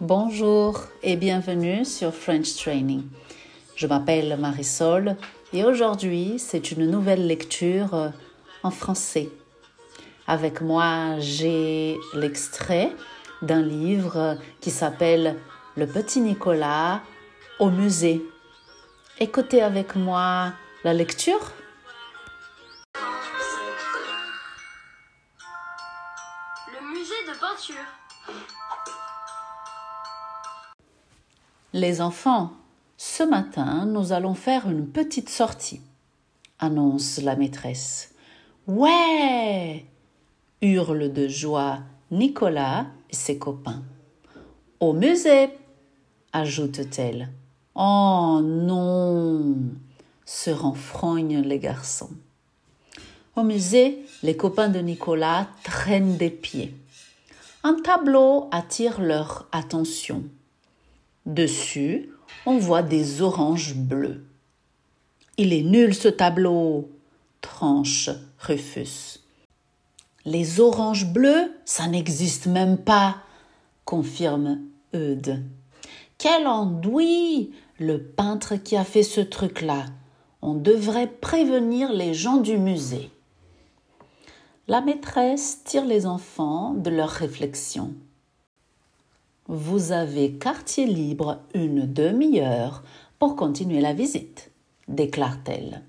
Bonjour et bienvenue sur French Training. Je m'appelle Marisol et aujourd'hui c'est une nouvelle lecture en français. Avec moi j'ai l'extrait d'un livre qui s'appelle Le petit Nicolas au musée. Écoutez avec moi la lecture. Le musée de peinture. Les enfants, ce matin, nous allons faire une petite sortie, annonce la maîtresse. Ouais hurlent de joie Nicolas et ses copains. Au musée ajoute-t-elle. Oh non se renfrognent les garçons. Au musée, les copains de Nicolas traînent des pieds. Un tableau attire leur attention. Dessus, on voit des oranges bleues. Il est nul ce tableau, tranche Rufus. Les oranges bleues, ça n'existe même pas, confirme Eudes. Quel andouille Le peintre qui a fait ce truc-là. On devrait prévenir les gens du musée. La maîtresse tire les enfants de leurs réflexions. Vous avez quartier libre une demi-heure pour continuer la visite, déclare-t-elle.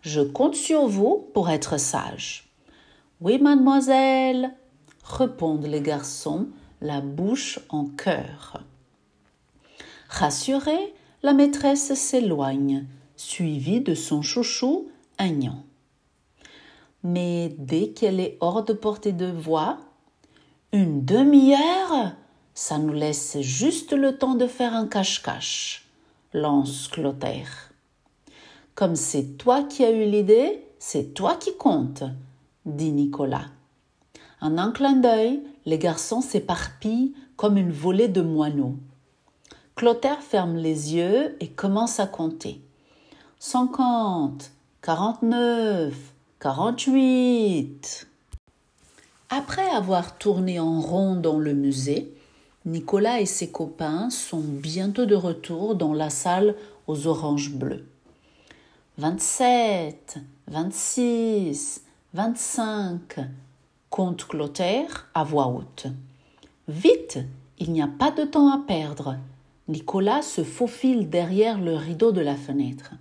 Je compte sur vous pour être sage. Oui, mademoiselle, répondent les garçons, la bouche en cœur. Rassurée, la maîtresse s'éloigne, suivie de son chouchou Agnan. Mais dès qu'elle est hors de portée de voix, une demi-heure ça nous laisse juste le temps de faire un cache-cache, lance Clotaire. Comme c'est toi qui as eu l'idée, c'est toi qui compte, dit Nicolas. En un clin d'œil, les garçons s'éparpillent comme une volée de moineaux. Clotaire ferme les yeux et commence à compter. Cinquante, quarante-neuf, quarante-huit. Après avoir tourné en rond dans le musée, Nicolas et ses copains sont bientôt de retour dans la salle aux oranges bleues. Vingt-sept, vingt-six, vingt-cinq, compte Clotaire à voix haute. Vite, il n'y a pas de temps à perdre. Nicolas se faufile derrière le rideau de la fenêtre.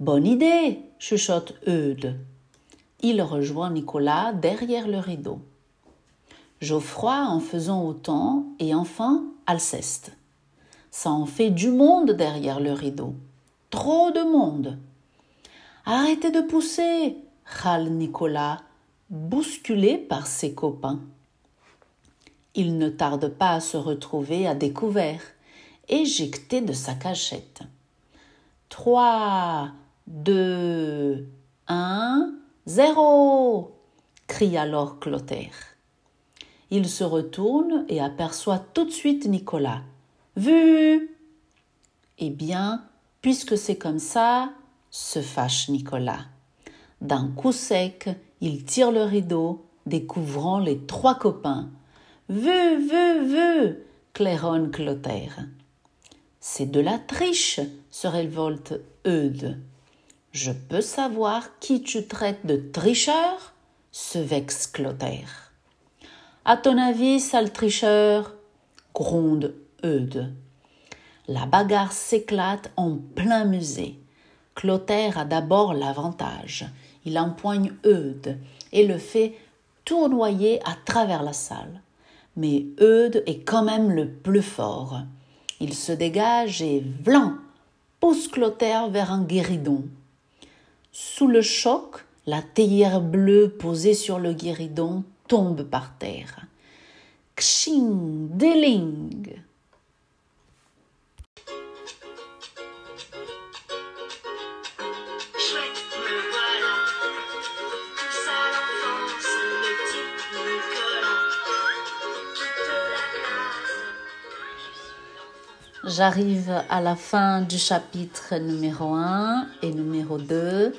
Bonne idée, chuchote Eudes. Il rejoint Nicolas derrière le rideau. Geoffroy en faisant autant, et enfin Alceste. Ça en fait du monde derrière le rideau. Trop de monde. Arrêtez de pousser, râle Nicolas, bousculé par ses copains. Il ne tarde pas à se retrouver à découvert, éjecté de sa cachette. Trois, deux, un, zéro crie alors Clotaire. Il se retourne et aperçoit tout de suite Nicolas. Vu Eh bien, puisque c'est comme ça, se fâche Nicolas. D'un coup sec, il tire le rideau, découvrant les trois copains. Vu, vu, vu claironne Clotaire. C'est de la triche, se révolte Eudes. Je peux savoir qui tu traites de tricheur se vexe Clotaire. À ton avis, sale tricheur gronde Eudes. La bagarre s'éclate en plein musée. Clotaire a d'abord l'avantage. Il empoigne Eudes et le fait tournoyer à travers la salle. Mais Eudes est quand même le plus fort. Il se dégage et vlan pousse Clotaire vers un guéridon. Sous le choc, la théière bleue posée sur le guéridon tombe par terre. Kshing, deling. J'arrive à la fin du chapitre numéro 1 et numéro 2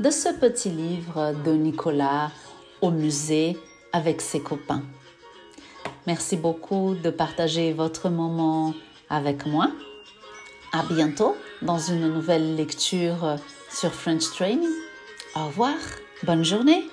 de ce petit livre de Nicolas au musée avec ses copains. Merci beaucoup de partager votre moment avec moi. À bientôt dans une nouvelle lecture sur French Training. Au revoir, bonne journée.